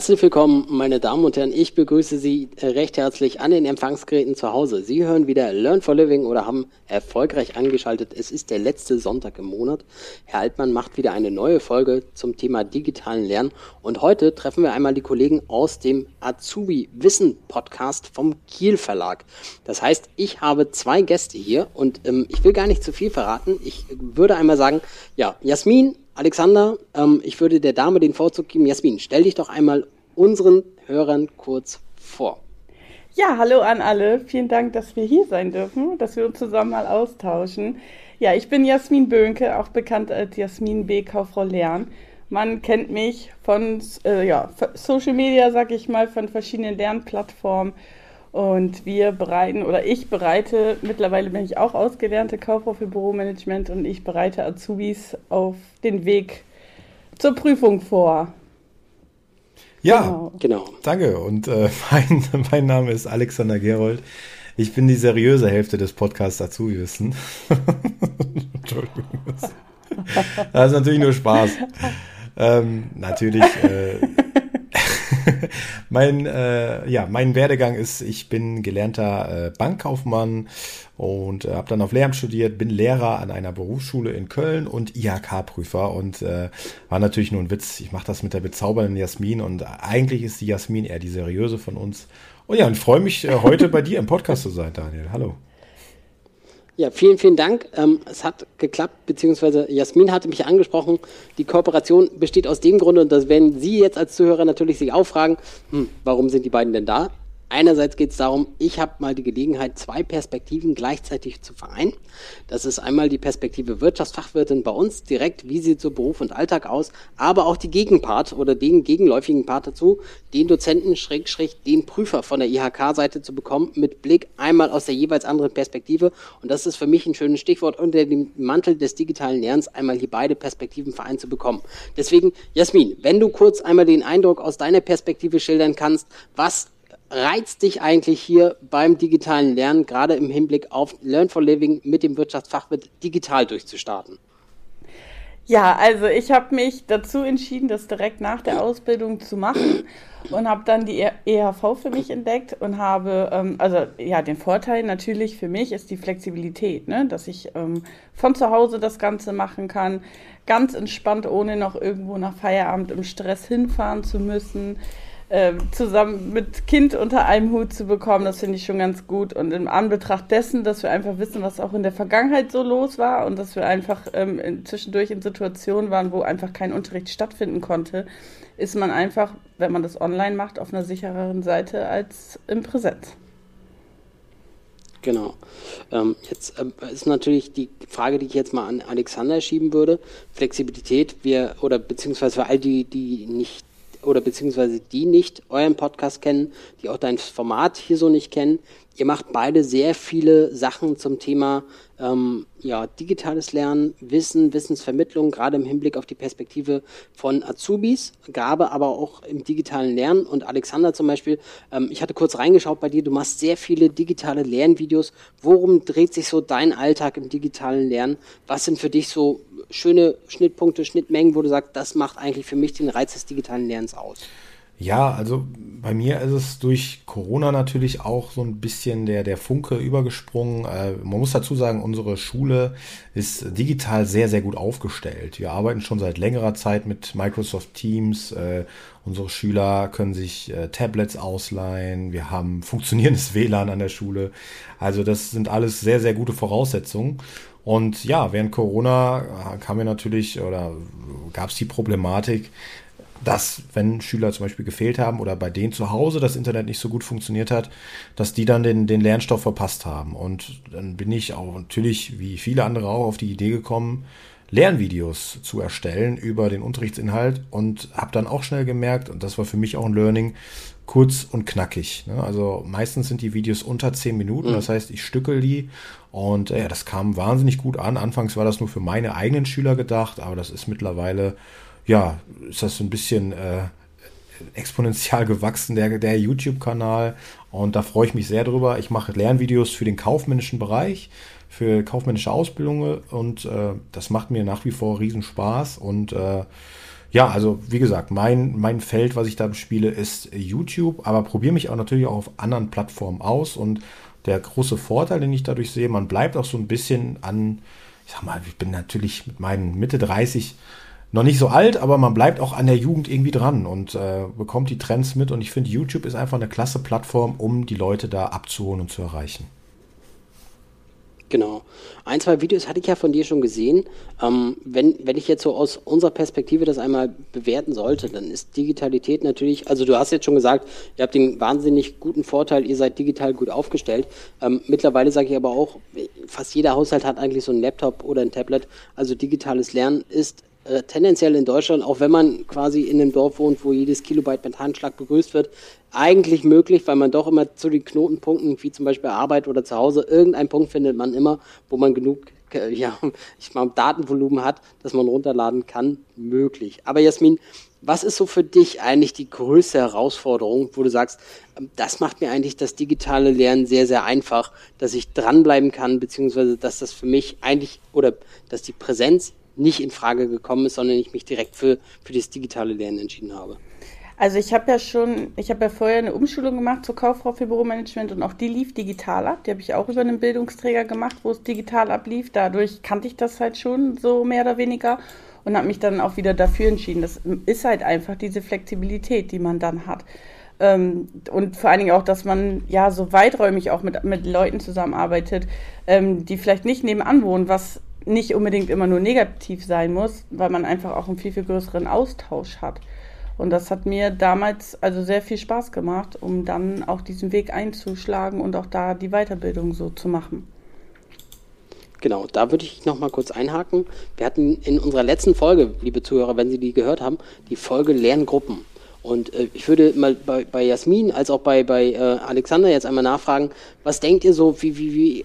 Herzlich willkommen, meine Damen und Herren. Ich begrüße Sie recht herzlich an den Empfangsgeräten zu Hause. Sie hören wieder Learn for Living oder haben erfolgreich angeschaltet. Es ist der letzte Sonntag im Monat. Herr Altmann macht wieder eine neue Folge zum Thema digitalen Lernen. Und heute treffen wir einmal die Kollegen aus dem Azubi Wissen Podcast vom Kiel Verlag. Das heißt, ich habe zwei Gäste hier und ähm, ich will gar nicht zu viel verraten. Ich würde einmal sagen, ja, Jasmin Alexander, ähm, ich würde der Dame den Vorzug geben. Jasmin, stell dich doch einmal unseren Hörern kurz vor. Ja, hallo an alle. Vielen Dank, dass wir hier sein dürfen, dass wir uns zusammen mal austauschen. Ja, ich bin Jasmin Böhnke, auch bekannt als Jasmin B. Kauffrau Lern. Man kennt mich von äh, ja, Social Media, sag ich mal, von verschiedenen Lernplattformen und wir bereiten, oder ich bereite, mittlerweile bin ich auch ausgelernte Kauffrau für Büromanagement und ich bereite Azubis auf den Weg zur Prüfung vor. Ja, genau. genau. Danke. Und äh, mein, mein Name ist Alexander Gerold. Ich bin die seriöse Hälfte des Podcasts Azubi-Wissen. Entschuldigung. Das ist natürlich nur Spaß. Ähm, natürlich äh, mein, äh, ja, mein Werdegang ist, ich bin gelernter äh, Bankkaufmann und äh, habe dann auf Lehramt studiert, bin Lehrer an einer Berufsschule in Köln und IHK-Prüfer und äh, war natürlich nur ein Witz. Ich mache das mit der bezaubernden Jasmin und eigentlich ist die Jasmin eher die seriöse von uns. Und ja, und freue mich äh, heute bei dir im Podcast zu sein, Daniel. Hallo. Ja, vielen, vielen Dank. Ähm, es hat geklappt, beziehungsweise Jasmin hatte mich angesprochen. Die Kooperation besteht aus dem Grunde, und das werden Sie jetzt als Zuhörer natürlich sich auch fragen, hm, warum sind die beiden denn da? Einerseits geht es darum, ich habe mal die Gelegenheit, zwei Perspektiven gleichzeitig zu vereinen. Das ist einmal die Perspektive Wirtschaftsfachwirtin bei uns, direkt, wie sieht so Beruf und Alltag aus, aber auch die Gegenpart oder den gegenläufigen Part dazu, den Dozenten, schräg, schräg, den Prüfer von der IHK-Seite zu bekommen, mit Blick einmal aus der jeweils anderen Perspektive. Und das ist für mich ein schönes Stichwort, unter dem Mantel des digitalen Lernens einmal hier beide Perspektiven vereint zu bekommen. Deswegen, Jasmin, wenn du kurz einmal den Eindruck aus deiner Perspektive schildern kannst, was reizt dich eigentlich hier beim digitalen Lernen, gerade im Hinblick auf Learn for Living mit dem Wirtschaftsfachwirt digital durchzustarten? Ja, also ich habe mich dazu entschieden, das direkt nach der Ausbildung zu machen und habe dann die EHV für mich entdeckt und habe, ähm, also ja, den Vorteil natürlich für mich ist die Flexibilität, ne? dass ich ähm, von zu Hause das Ganze machen kann, ganz entspannt, ohne noch irgendwo nach Feierabend im Stress hinfahren zu müssen. Ähm, zusammen mit Kind unter einem Hut zu bekommen, das finde ich schon ganz gut. Und im Anbetracht dessen, dass wir einfach wissen, was auch in der Vergangenheit so los war und dass wir einfach ähm, in, zwischendurch in Situationen waren, wo einfach kein Unterricht stattfinden konnte, ist man einfach, wenn man das online macht, auf einer sichereren Seite als im Präsenz. Genau. Ähm, jetzt äh, ist natürlich die Frage, die ich jetzt mal an Alexander schieben würde. Flexibilität, wir, oder beziehungsweise für all die, die nicht oder beziehungsweise die nicht euren Podcast kennen, die auch dein Format hier so nicht kennen. Ihr macht beide sehr viele Sachen zum Thema ähm, ja, digitales Lernen, Wissen, Wissensvermittlung, gerade im Hinblick auf die Perspektive von Azubis, Gabe aber auch im digitalen Lernen. Und Alexander zum Beispiel, ähm, ich hatte kurz reingeschaut bei dir, du machst sehr viele digitale Lernvideos. Worum dreht sich so dein Alltag im digitalen Lernen? Was sind für dich so schöne Schnittpunkte, Schnittmengen, wo du sagst, das macht eigentlich für mich den Reiz des digitalen Lernens aus? Ja, also bei mir ist es durch Corona natürlich auch so ein bisschen der, der Funke übergesprungen. Äh, man muss dazu sagen, unsere Schule ist digital sehr, sehr gut aufgestellt. Wir arbeiten schon seit längerer Zeit mit Microsoft Teams. Äh, unsere Schüler können sich äh, Tablets ausleihen. Wir haben funktionierendes WLAN an der Schule. Also das sind alles sehr, sehr gute Voraussetzungen. Und ja, während Corona äh, kam ja natürlich oder gab es die Problematik, dass, wenn Schüler zum Beispiel gefehlt haben oder bei denen zu Hause das Internet nicht so gut funktioniert hat, dass die dann den, den Lernstoff verpasst haben. Und dann bin ich auch natürlich, wie viele andere auch, auf die Idee gekommen, Lernvideos zu erstellen über den Unterrichtsinhalt und habe dann auch schnell gemerkt, und das war für mich auch ein Learning, kurz und knackig. Ne? Also meistens sind die Videos unter zehn Minuten, mhm. das heißt, ich stückel die und äh, das kam wahnsinnig gut an. Anfangs war das nur für meine eigenen Schüler gedacht, aber das ist mittlerweile ja, ist das so ein bisschen äh, exponentiell gewachsen, der, der YouTube-Kanal. Und da freue ich mich sehr drüber. Ich mache Lernvideos für den kaufmännischen Bereich, für kaufmännische Ausbildungen und äh, das macht mir nach wie vor riesen Spaß. Und äh, Ja, also wie gesagt, mein, mein Feld, was ich da spiele, ist YouTube, aber probiere mich auch natürlich auch auf anderen Plattformen aus und der große Vorteil, den ich dadurch sehe, man bleibt auch so ein bisschen an, ich sag mal, ich bin natürlich mit meinen Mitte 30 noch nicht so alt, aber man bleibt auch an der Jugend irgendwie dran und äh, bekommt die Trends mit und ich finde, YouTube ist einfach eine klasse Plattform, um die Leute da abzuholen und zu erreichen. Genau. Ein, zwei Videos hatte ich ja von dir schon gesehen. Ähm, wenn, wenn ich jetzt so aus unserer Perspektive das einmal bewerten sollte, dann ist Digitalität natürlich, also du hast jetzt schon gesagt, ihr habt den wahnsinnig guten Vorteil, ihr seid digital gut aufgestellt. Ähm, mittlerweile sage ich aber auch, fast jeder Haushalt hat eigentlich so ein Laptop oder ein Tablet. Also digitales Lernen ist äh, tendenziell in Deutschland, auch wenn man quasi in einem Dorf wohnt, wo jedes Kilobyte mit Handschlag begrüßt wird, eigentlich möglich, weil man doch immer zu den Knotenpunkten, wie zum Beispiel Arbeit oder zu Hause, irgendeinen Punkt findet man immer, wo man genug äh, ja, ich mal Datenvolumen hat, dass man runterladen kann, möglich. Aber Jasmin, was ist so für dich eigentlich die größte Herausforderung, wo du sagst, ähm, das macht mir eigentlich das digitale Lernen sehr, sehr einfach, dass ich dranbleiben kann, beziehungsweise dass das für mich eigentlich oder dass die Präsenz nicht in Frage gekommen ist, sondern ich mich direkt für, für das digitale Lernen entschieden habe. Also ich habe ja schon, ich habe ja vorher eine Umschulung gemacht zur Kauffrau für Büromanagement und auch die lief digital ab. Die habe ich auch über einen Bildungsträger gemacht, wo es digital ablief. Dadurch kannte ich das halt schon so mehr oder weniger und habe mich dann auch wieder dafür entschieden. Das ist halt einfach diese Flexibilität, die man dann hat. Ähm, und vor allen Dingen auch, dass man ja so weiträumig auch mit, mit Leuten zusammenarbeitet, ähm, die vielleicht nicht nebenan wohnen, was nicht unbedingt immer nur negativ sein muss, weil man einfach auch einen viel, viel größeren Austausch hat. Und das hat mir damals also sehr viel Spaß gemacht, um dann auch diesen Weg einzuschlagen und auch da die Weiterbildung so zu machen. Genau, da würde ich noch mal kurz einhaken. Wir hatten in unserer letzten Folge, liebe Zuhörer, wenn Sie die gehört haben, die Folge Lerngruppen. Und äh, ich würde mal bei, bei Jasmin als auch bei, bei äh, Alexander jetzt einmal nachfragen, was denkt ihr so, wie, wie, wie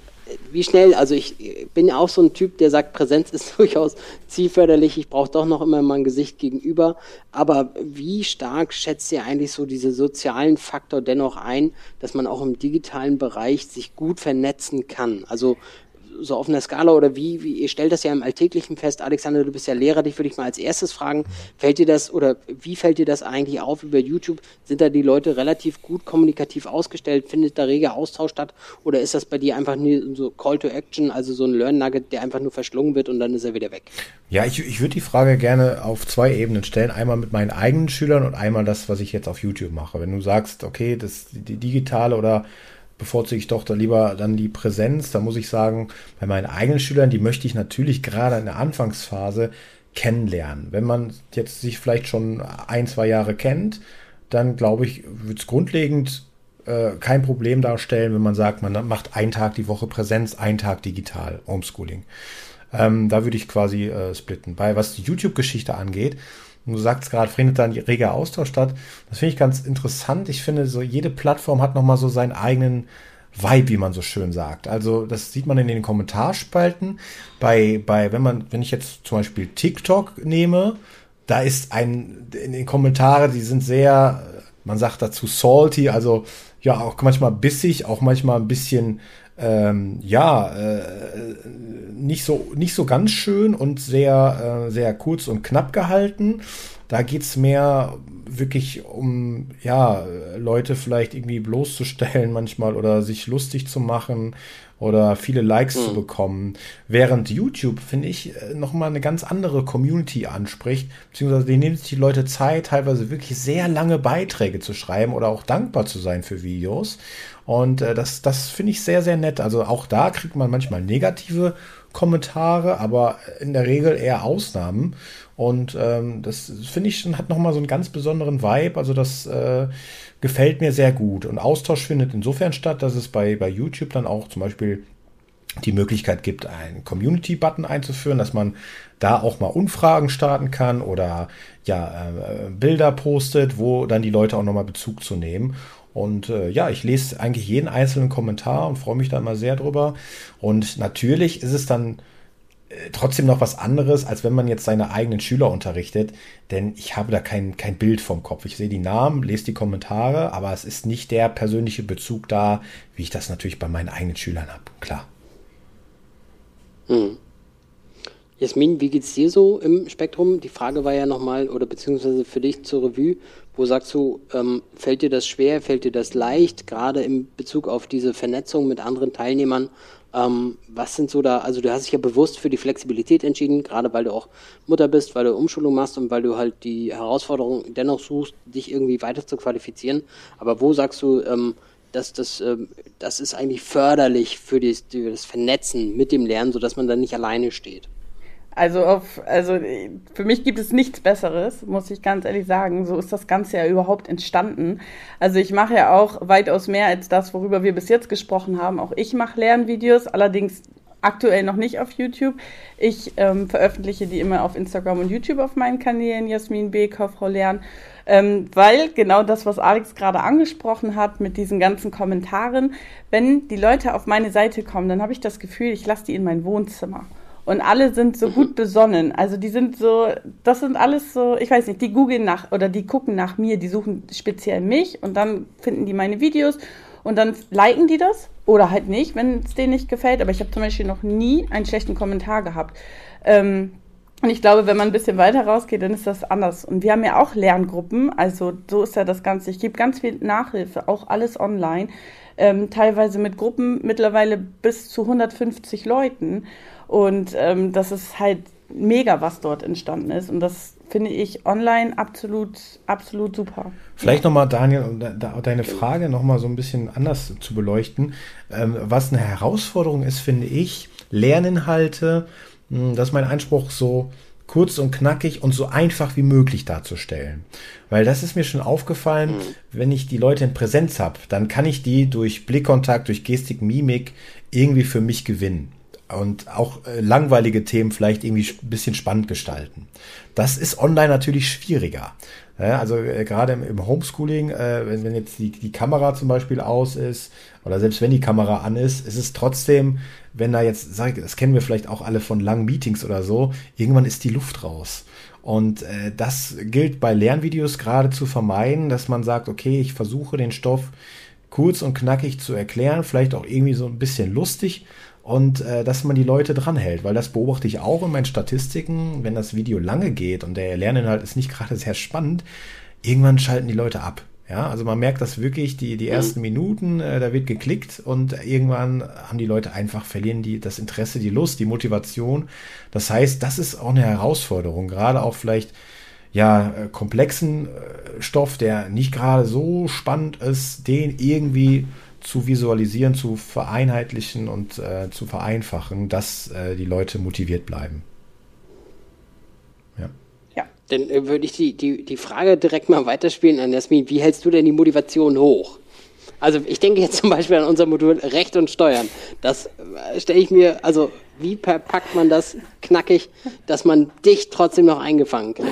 wie schnell, also ich bin ja auch so ein Typ, der sagt, Präsenz ist durchaus zielförderlich, ich brauche doch noch immer mein Gesicht gegenüber, aber wie stark schätzt ihr eigentlich so diese sozialen Faktor dennoch ein, dass man auch im digitalen Bereich sich gut vernetzen kann? Also so auf einer Skala oder wie, wie, ihr stellt das ja im Alltäglichen fest, Alexander, du bist ja Lehrer, dich würde ich mal als erstes fragen, fällt dir das oder wie fällt dir das eigentlich auf über YouTube? Sind da die Leute relativ gut kommunikativ ausgestellt? Findet da reger Austausch statt? Oder ist das bei dir einfach nur so Call to Action, also so ein Learn Nugget, der einfach nur verschlungen wird und dann ist er wieder weg? Ja, ich, ich würde die Frage gerne auf zwei Ebenen stellen. Einmal mit meinen eigenen Schülern und einmal das, was ich jetzt auf YouTube mache. Wenn du sagst, okay, das die digitale oder bevorzuge ich doch da lieber dann die Präsenz. Da muss ich sagen, bei meinen eigenen Schülern, die möchte ich natürlich gerade in der Anfangsphase kennenlernen. Wenn man jetzt sich vielleicht schon ein, zwei Jahre kennt, dann glaube ich, wird es grundlegend äh, kein Problem darstellen, wenn man sagt, man macht einen Tag die Woche Präsenz, einen Tag digital, Homeschooling. Ähm, da würde ich quasi äh, splitten. Bei was die YouTube-Geschichte angeht, und du sagst gerade, findet dann reger Austausch statt. Das finde ich ganz interessant. Ich finde, so jede Plattform hat nochmal so seinen eigenen Vibe, wie man so schön sagt. Also das sieht man in den Kommentarspalten. Bei, bei, wenn man, wenn ich jetzt zum Beispiel TikTok nehme, da ist ein, in den Kommentaren, die sind sehr, man sagt dazu salty, also ja, auch manchmal bissig, auch manchmal ein bisschen ähm, ja, äh, nicht, so, nicht so ganz schön und sehr, äh, sehr kurz und knapp gehalten. Da geht's mehr wirklich um, ja, Leute vielleicht irgendwie bloßzustellen manchmal oder sich lustig zu machen oder viele Likes mhm. zu bekommen. Während YouTube, finde ich, äh, nochmal eine ganz andere Community anspricht, beziehungsweise die nehmen sich die Leute Zeit, teilweise wirklich sehr lange Beiträge zu schreiben oder auch dankbar zu sein für Videos. Und äh, das, das finde ich sehr, sehr nett. Also auch da kriegt man manchmal negative Kommentare, aber in der Regel eher Ausnahmen. Und ähm, das finde ich schon, hat nochmal so einen ganz besonderen Vibe. Also das äh, gefällt mir sehr gut. Und Austausch findet insofern statt, dass es bei, bei YouTube dann auch zum Beispiel die Möglichkeit gibt, einen Community-Button einzuführen, dass man da auch mal Umfragen starten kann oder ja äh, Bilder postet, wo dann die Leute auch nochmal Bezug zu nehmen. Und äh, ja, ich lese eigentlich jeden einzelnen Kommentar und freue mich da immer sehr drüber. Und natürlich ist es dann äh, trotzdem noch was anderes, als wenn man jetzt seine eigenen Schüler unterrichtet, denn ich habe da kein, kein Bild vom Kopf. Ich sehe die Namen, lese die Kommentare, aber es ist nicht der persönliche Bezug da, wie ich das natürlich bei meinen eigenen Schülern habe. Klar. Hm. Jasmin, wie geht's dir so im Spektrum? Die Frage war ja nochmal, oder beziehungsweise für dich zur Revue, wo sagst du, ähm, fällt dir das schwer, fällt dir das leicht, gerade in Bezug auf diese Vernetzung mit anderen Teilnehmern? Ähm, was sind so da, also du hast dich ja bewusst für die Flexibilität entschieden, gerade weil du auch Mutter bist, weil du Umschulung machst und weil du halt die Herausforderung dennoch suchst, dich irgendwie weiter zu qualifizieren. Aber wo sagst du, ähm, dass das, ähm, das ist eigentlich förderlich für, die, für das Vernetzen mit dem Lernen, sodass man dann nicht alleine steht? Also auf, also für mich gibt es nichts Besseres, muss ich ganz ehrlich sagen. So ist das Ganze ja überhaupt entstanden. Also ich mache ja auch weitaus mehr als das, worüber wir bis jetzt gesprochen haben. Auch ich mache Lernvideos, allerdings aktuell noch nicht auf YouTube. Ich ähm, veröffentliche die immer auf Instagram und YouTube auf meinen Kanälen, Jasmin B, Kauffrau Lernen. Ähm, weil genau das, was Alex gerade angesprochen hat mit diesen ganzen Kommentaren, wenn die Leute auf meine Seite kommen, dann habe ich das Gefühl, ich lasse die in mein Wohnzimmer und alle sind so gut besonnen. Also die sind so, das sind alles so, ich weiß nicht, die googeln nach oder die gucken nach mir, die suchen speziell mich und dann finden die meine Videos und dann liken die das oder halt nicht, wenn es denen nicht gefällt. Aber ich habe zum Beispiel noch nie einen schlechten Kommentar gehabt. Ähm, und ich glaube, wenn man ein bisschen weiter rausgeht, dann ist das anders. Und wir haben ja auch Lerngruppen, also so ist ja das Ganze. Ich gebe ganz viel Nachhilfe, auch alles online, ähm, teilweise mit Gruppen mittlerweile bis zu 150 Leuten. Und ähm, das ist halt mega, was dort entstanden ist. Und das finde ich online absolut, absolut super. Vielleicht nochmal, Daniel, um deine Frage nochmal so ein bisschen anders zu beleuchten. Ähm, was eine Herausforderung ist, finde ich, Lerninhalte, hm, das ist mein Anspruch, so kurz und knackig und so einfach wie möglich darzustellen. Weil das ist mir schon aufgefallen, mhm. wenn ich die Leute in Präsenz habe, dann kann ich die durch Blickkontakt, durch Gestik, Mimik irgendwie für mich gewinnen und auch äh, langweilige Themen vielleicht irgendwie ein bisschen spannend gestalten. Das ist online natürlich schwieriger. Ja, also äh, gerade im, im Homeschooling, äh, wenn, wenn jetzt die, die Kamera zum Beispiel aus ist oder selbst wenn die Kamera an ist, ist es trotzdem, wenn da jetzt, sag, das kennen wir vielleicht auch alle von langen Meetings oder so, irgendwann ist die Luft raus. Und äh, das gilt bei Lernvideos gerade zu vermeiden, dass man sagt, okay, ich versuche den Stoff kurz und knackig zu erklären, vielleicht auch irgendwie so ein bisschen lustig und äh, dass man die Leute dranhält, weil das beobachte ich auch in meinen Statistiken, wenn das Video lange geht und der Lerninhalt ist nicht gerade sehr spannend, irgendwann schalten die Leute ab. Ja, also man merkt das wirklich, die, die ersten Minuten, äh, da wird geklickt und irgendwann haben die Leute einfach, verlieren die das Interesse, die Lust, die Motivation. Das heißt, das ist auch eine Herausforderung, gerade auch vielleicht ja, äh, komplexen äh, Stoff, der nicht gerade so spannend ist, den irgendwie zu visualisieren, zu vereinheitlichen und äh, zu vereinfachen, dass äh, die Leute motiviert bleiben. Ja. Ja, dann äh, würde ich die, die, die Frage direkt mal weiterspielen an Jasmin. Wie hältst du denn die Motivation hoch? Also ich denke jetzt zum Beispiel an unser Modul Recht und Steuern. Das äh, stelle ich mir, also wie packt man das knackig, dass man dich trotzdem noch eingefangen kriegt?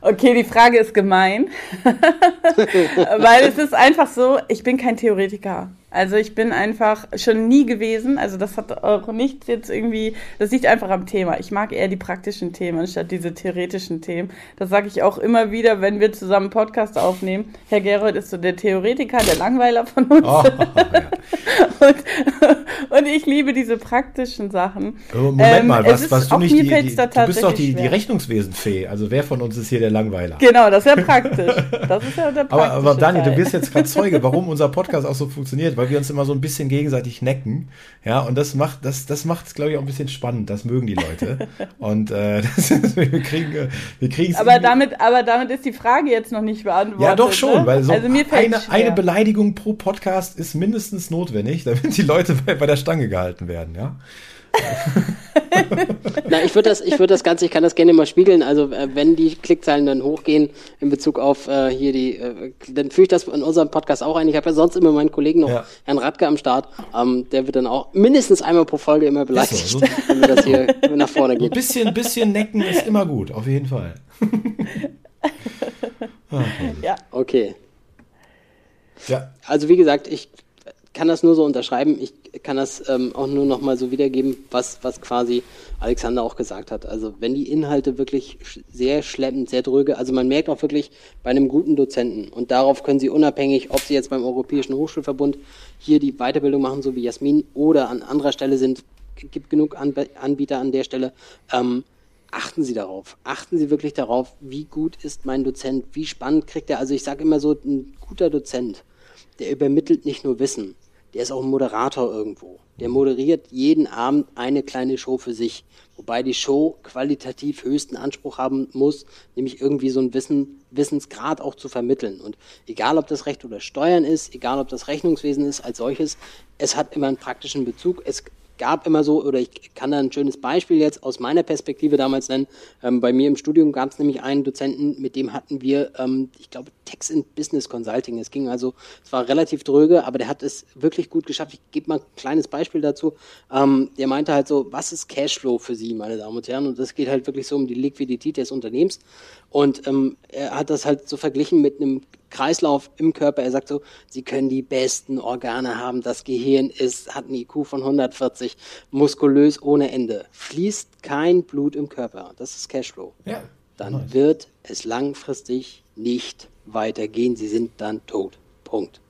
Okay, die Frage ist gemein, weil es ist einfach so, ich bin kein Theoretiker. Also ich bin einfach schon nie gewesen, also das hat auch nichts jetzt irgendwie, das liegt einfach am Thema. Ich mag eher die praktischen Themen anstatt diese theoretischen Themen. Das sage ich auch immer wieder, wenn wir zusammen Podcast aufnehmen. Herr Gerold ist so der Theoretiker, der Langweiler von uns. Oh, ja. und, und, ich liebe diese praktischen Sachen. Moment ähm, mal, was, was du nicht, die, die, du bist doch die, die Rechnungswesenfee. Also wer von uns ist hier der Langweiler? Genau, das wäre praktisch. Das ist ja der praktische aber, aber Daniel, Teil. du bist jetzt gerade Zeuge, warum unser Podcast auch so funktioniert weil wir uns immer so ein bisschen gegenseitig necken. Ja, und das macht, das, das macht es, glaube ich, auch ein bisschen spannend. Das mögen die Leute. und äh, das ist, wir kriegen wir kriegen aber damit, aber damit ist die Frage jetzt noch nicht beantwortet. Ja, doch schon, ne? weil so also eine, eine Beleidigung pro Podcast ist mindestens notwendig, damit die Leute bei, bei der Stange gehalten werden, ja. Na, ich würde das, ich das Ganze, ich kann das gerne mal spiegeln. Also äh, wenn die Klickzahlen dann hochgehen in Bezug auf äh, hier die, äh, dann führe ich das in unserem Podcast auch ein. Ich habe ja sonst immer meinen Kollegen noch, ja. Herrn Radke am Start. Ähm, der wird dann auch mindestens einmal pro Folge immer beleidigt, so, so. wenn wir das hier nach vorne gehen. Ein bisschen, bisschen necken ist immer gut, auf jeden Fall. okay. Ja. Okay. Ja. Also wie gesagt, ich kann das nur so unterschreiben. Ich kann das ähm, auch nur noch mal so wiedergeben, was, was quasi Alexander auch gesagt hat. Also wenn die Inhalte wirklich sehr schleppend, sehr dröge, also man merkt auch wirklich bei einem guten Dozenten und darauf können sie unabhängig, ob sie jetzt beim Europäischen Hochschulverbund hier die Weiterbildung machen, so wie Jasmin, oder an anderer Stelle sind, gibt genug Anbieter an der Stelle. Ähm, achten Sie darauf. Achten Sie wirklich darauf, wie gut ist mein Dozent, wie spannend kriegt er. Also ich sage immer so, ein guter Dozent, der übermittelt nicht nur Wissen, der ist auch ein Moderator irgendwo. Der moderiert jeden Abend eine kleine Show für sich, wobei die Show qualitativ höchsten Anspruch haben muss, nämlich irgendwie so ein Wissen, Wissensgrad auch zu vermitteln. Und egal, ob das Recht oder Steuern ist, egal, ob das Rechnungswesen ist als solches, es hat immer einen praktischen Bezug. Es gab immer so, oder ich kann da ein schönes Beispiel jetzt aus meiner Perspektive damals nennen. Ähm, bei mir im Studium gab es nämlich einen Dozenten, mit dem hatten wir, ähm, ich glaube, Tax and Business Consulting. Es ging also, es war relativ dröge, aber der hat es wirklich gut geschafft. Ich gebe mal ein kleines Beispiel dazu. Ähm, der meinte halt so, was ist Cashflow für Sie, meine Damen und Herren? Und das geht halt wirklich so um die Liquidität des Unternehmens. Und ähm, er hat das halt so verglichen mit einem Kreislauf im Körper. Er sagt so, Sie können die besten Organe haben. Das Gehirn ist, hat ein IQ von 140, muskulös ohne Ende. Fließt kein Blut im Körper. Das ist Cashflow. Ja, dann nice. wird es langfristig nicht weitergehen. Sie sind dann tot. Punkt.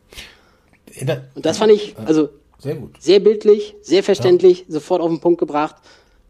Und das fand ich, also sehr, gut. sehr bildlich, sehr verständlich, ja. sofort auf den Punkt gebracht.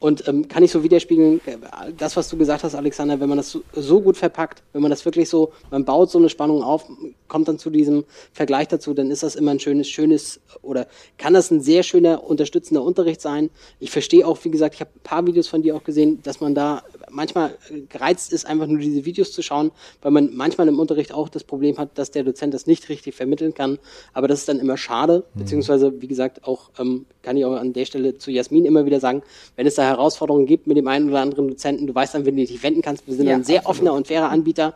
Und ähm, kann ich so widerspiegeln, äh, das, was du gesagt hast, Alexander, wenn man das so, so, gut verpackt, wenn man das wirklich so, man baut so eine Spannung auf, kommt dann zu diesem Vergleich dazu, dann ist das immer ein schönes, schönes, oder kann das ein sehr schöner, unterstützender Unterricht sein. Ich verstehe auch, wie gesagt, ich habe ein paar Videos von dir auch gesehen, dass man da manchmal gereizt ist, einfach nur diese Videos zu schauen, weil man manchmal im Unterricht auch das Problem hat, dass der Dozent das nicht richtig vermitteln kann. Aber das ist dann immer schade, mhm. beziehungsweise, wie gesagt, auch ähm, kann ich auch an der Stelle zu Jasmin immer wieder sagen, wenn es da Herausforderungen gibt mit dem einen oder anderen Dozenten, du weißt dann, wenn du dich wenden kannst, wir sind ja, ein sehr absolut. offener und fairer Anbieter.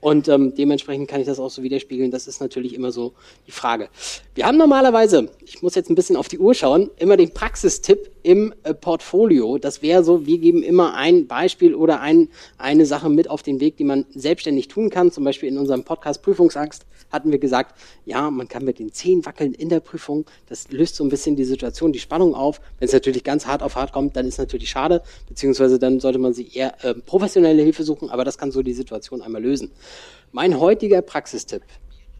Und ähm, dementsprechend kann ich das auch so widerspiegeln. Das ist natürlich immer so die Frage. Wir haben normalerweise, ich muss jetzt ein bisschen auf die Uhr schauen, immer den Praxistipp im äh, Portfolio. Das wäre so, wir geben immer ein Beispiel oder ein, eine Sache mit auf den Weg, die man selbstständig tun kann. Zum Beispiel in unserem Podcast Prüfungsangst hatten wir gesagt, ja, man kann mit den Zehen wackeln in der Prüfung. Das löst so ein bisschen die Situation, die Spannung auf. Wenn es natürlich ganz hart auf hart kommt, dann ist natürlich schade, beziehungsweise dann sollte man sich eher äh, professionelle Hilfe suchen, aber das kann so die Situation einmal lösen. Mein heutiger Praxistipp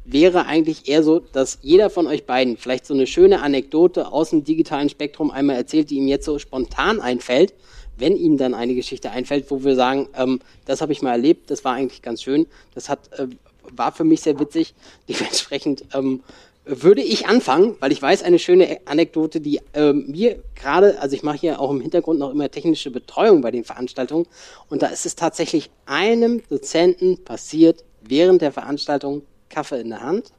wäre eigentlich eher so, dass jeder von euch beiden vielleicht so eine schöne Anekdote aus dem digitalen Spektrum einmal erzählt, die ihm jetzt so spontan einfällt, wenn ihm dann eine Geschichte einfällt, wo wir sagen, ähm, das habe ich mal erlebt, das war eigentlich ganz schön, das hat, äh, war für mich sehr witzig. Dementsprechend ähm, würde ich anfangen, weil ich weiß eine schöne Anekdote, die ähm, mir gerade, also ich mache hier auch im Hintergrund noch immer technische Betreuung bei den Veranstaltungen und da ist es tatsächlich einem Dozenten passiert während der Veranstaltung Kaffee in der Hand.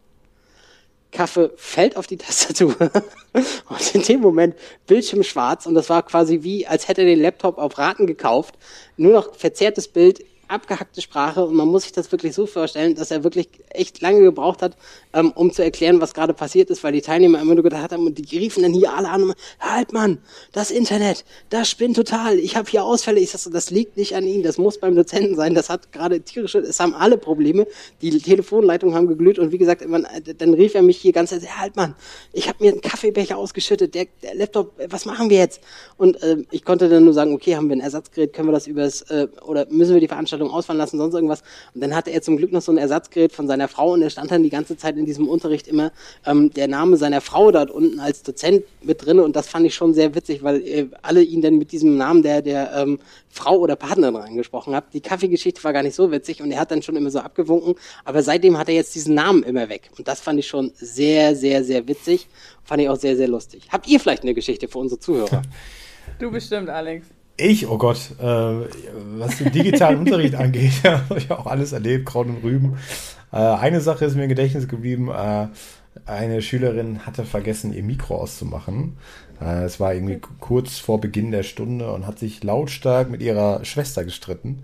Kaffee fällt auf die Tastatur und in dem Moment Bildschirm schwarz und das war quasi wie, als hätte er den Laptop auf Raten gekauft. Nur noch verzerrtes Bild, abgehackte Sprache und man muss sich das wirklich so vorstellen, dass er wirklich echt lange gebraucht hat, ähm, um zu erklären, was gerade passiert ist, weil die Teilnehmer immer nur gedacht haben und die riefen dann hier alle an, und, halt Mann, das Internet, das spinnt total, ich habe hier Ausfälle, ich sag so, das liegt nicht an Ihnen, das muss beim Dozenten sein, das hat gerade tierische, es haben alle Probleme, die Telefonleitungen haben geglüht und wie gesagt, man, dann rief er mich hier ganz, halt Mann, ich habe mir einen Kaffeebecher ausgeschüttet, der, der Laptop, was machen wir jetzt? Und äh, ich konnte dann nur sagen, okay, haben wir ein Ersatzgerät, können wir das übers, äh, oder müssen wir die Veranstaltung Veranstaltung ausfallen lassen, sonst irgendwas. Und dann hatte er zum Glück noch so ein Ersatzgerät von seiner Frau und er stand dann die ganze Zeit in diesem Unterricht immer ähm, der Name seiner Frau dort unten als Dozent mit drin und das fand ich schon sehr witzig, weil äh, alle ihn dann mit diesem Namen der, der ähm, Frau oder Partnerin angesprochen haben. Die Kaffeegeschichte war gar nicht so witzig und er hat dann schon immer so abgewunken, aber seitdem hat er jetzt diesen Namen immer weg und das fand ich schon sehr, sehr, sehr witzig. Fand ich auch sehr, sehr lustig. Habt ihr vielleicht eine Geschichte für unsere Zuhörer? Du bestimmt, Alex. Ich, oh Gott, äh, was den digitalen Unterricht angeht, habe ich auch alles erlebt, Kraut und Rüben. Äh, eine Sache ist mir im Gedächtnis geblieben. Äh, eine Schülerin hatte vergessen, ihr Mikro auszumachen. Äh, es war irgendwie kurz vor Beginn der Stunde und hat sich lautstark mit ihrer Schwester gestritten.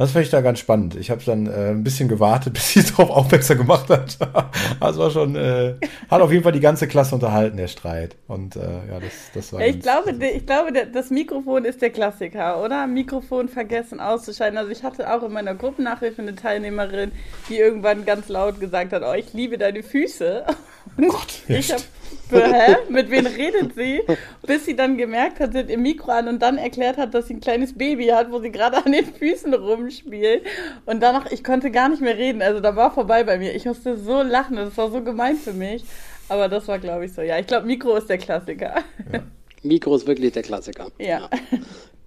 Das fand ich da ganz spannend. Ich habe dann äh, ein bisschen gewartet, bis sie darauf aufmerksam gemacht hat. das war schon, äh, hat auf jeden Fall die ganze Klasse unterhalten, der Streit. Und äh, ja, das, das war. Ich glaube, ich glaube, das Mikrofon ist der Klassiker, oder? Mikrofon vergessen auszuschalten. Also ich hatte auch in meiner Gruppennachhilfe eine Teilnehmerin, die irgendwann ganz laut gesagt hat, oh, ich liebe deine Füße. Und Gott, ich habe hä? Mit wem redet sie? Bis sie dann gemerkt hat, sie hat ihr Mikro an und dann erklärt hat, dass sie ein kleines Baby hat, wo sie gerade an den Füßen rumspielt. Und danach, ich konnte gar nicht mehr reden. Also da war vorbei bei mir. Ich musste so lachen. Das war so gemein für mich. Aber das war, glaube ich, so. Ja, ich glaube, Mikro ist der Klassiker. Ja. Mikro ist wirklich der Klassiker. Ja. ja.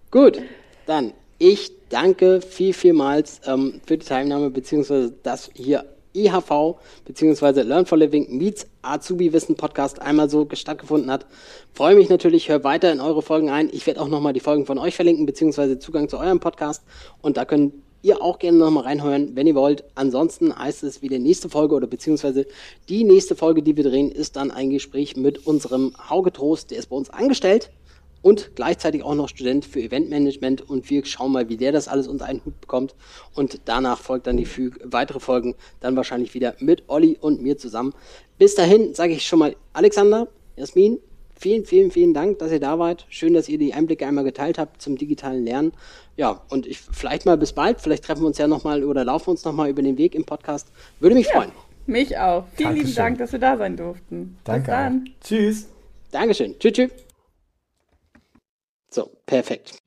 Gut, dann ich danke viel, vielmals ähm, für die Teilnahme, beziehungsweise dass hier IHV beziehungsweise Learn for Living meets Azubi Wissen Podcast einmal so stattgefunden hat. Freue mich natürlich, hör weiter in eure Folgen ein. Ich werde auch nochmal die Folgen von euch verlinken, beziehungsweise Zugang zu eurem Podcast. Und da könnt ihr auch gerne nochmal reinhören, wenn ihr wollt. Ansonsten heißt es wie die nächste Folge oder beziehungsweise die nächste Folge, die wir drehen, ist dann ein Gespräch mit unserem Hauge Trost, der ist bei uns angestellt und gleichzeitig auch noch Student für Eventmanagement und wir schauen mal, wie der das alles unter einen Hut bekommt und danach folgt dann die weitere Folgen dann wahrscheinlich wieder mit Olli und mir zusammen. Bis dahin sage ich schon mal Alexander, Jasmin, vielen, vielen, vielen Dank, dass ihr da wart. Schön, dass ihr die Einblicke einmal geteilt habt zum digitalen Lernen. Ja, und ich vielleicht mal bis bald. Vielleicht treffen wir uns ja nochmal oder laufen uns nochmal über den Weg im Podcast. Würde mich ja, freuen. Mich auch. Vielen Dankeschön. lieben Dank, dass wir da sein durften. Danke. Bis dann. Tschüss. Dankeschön. Tschüss, tschüss. So, perfekt.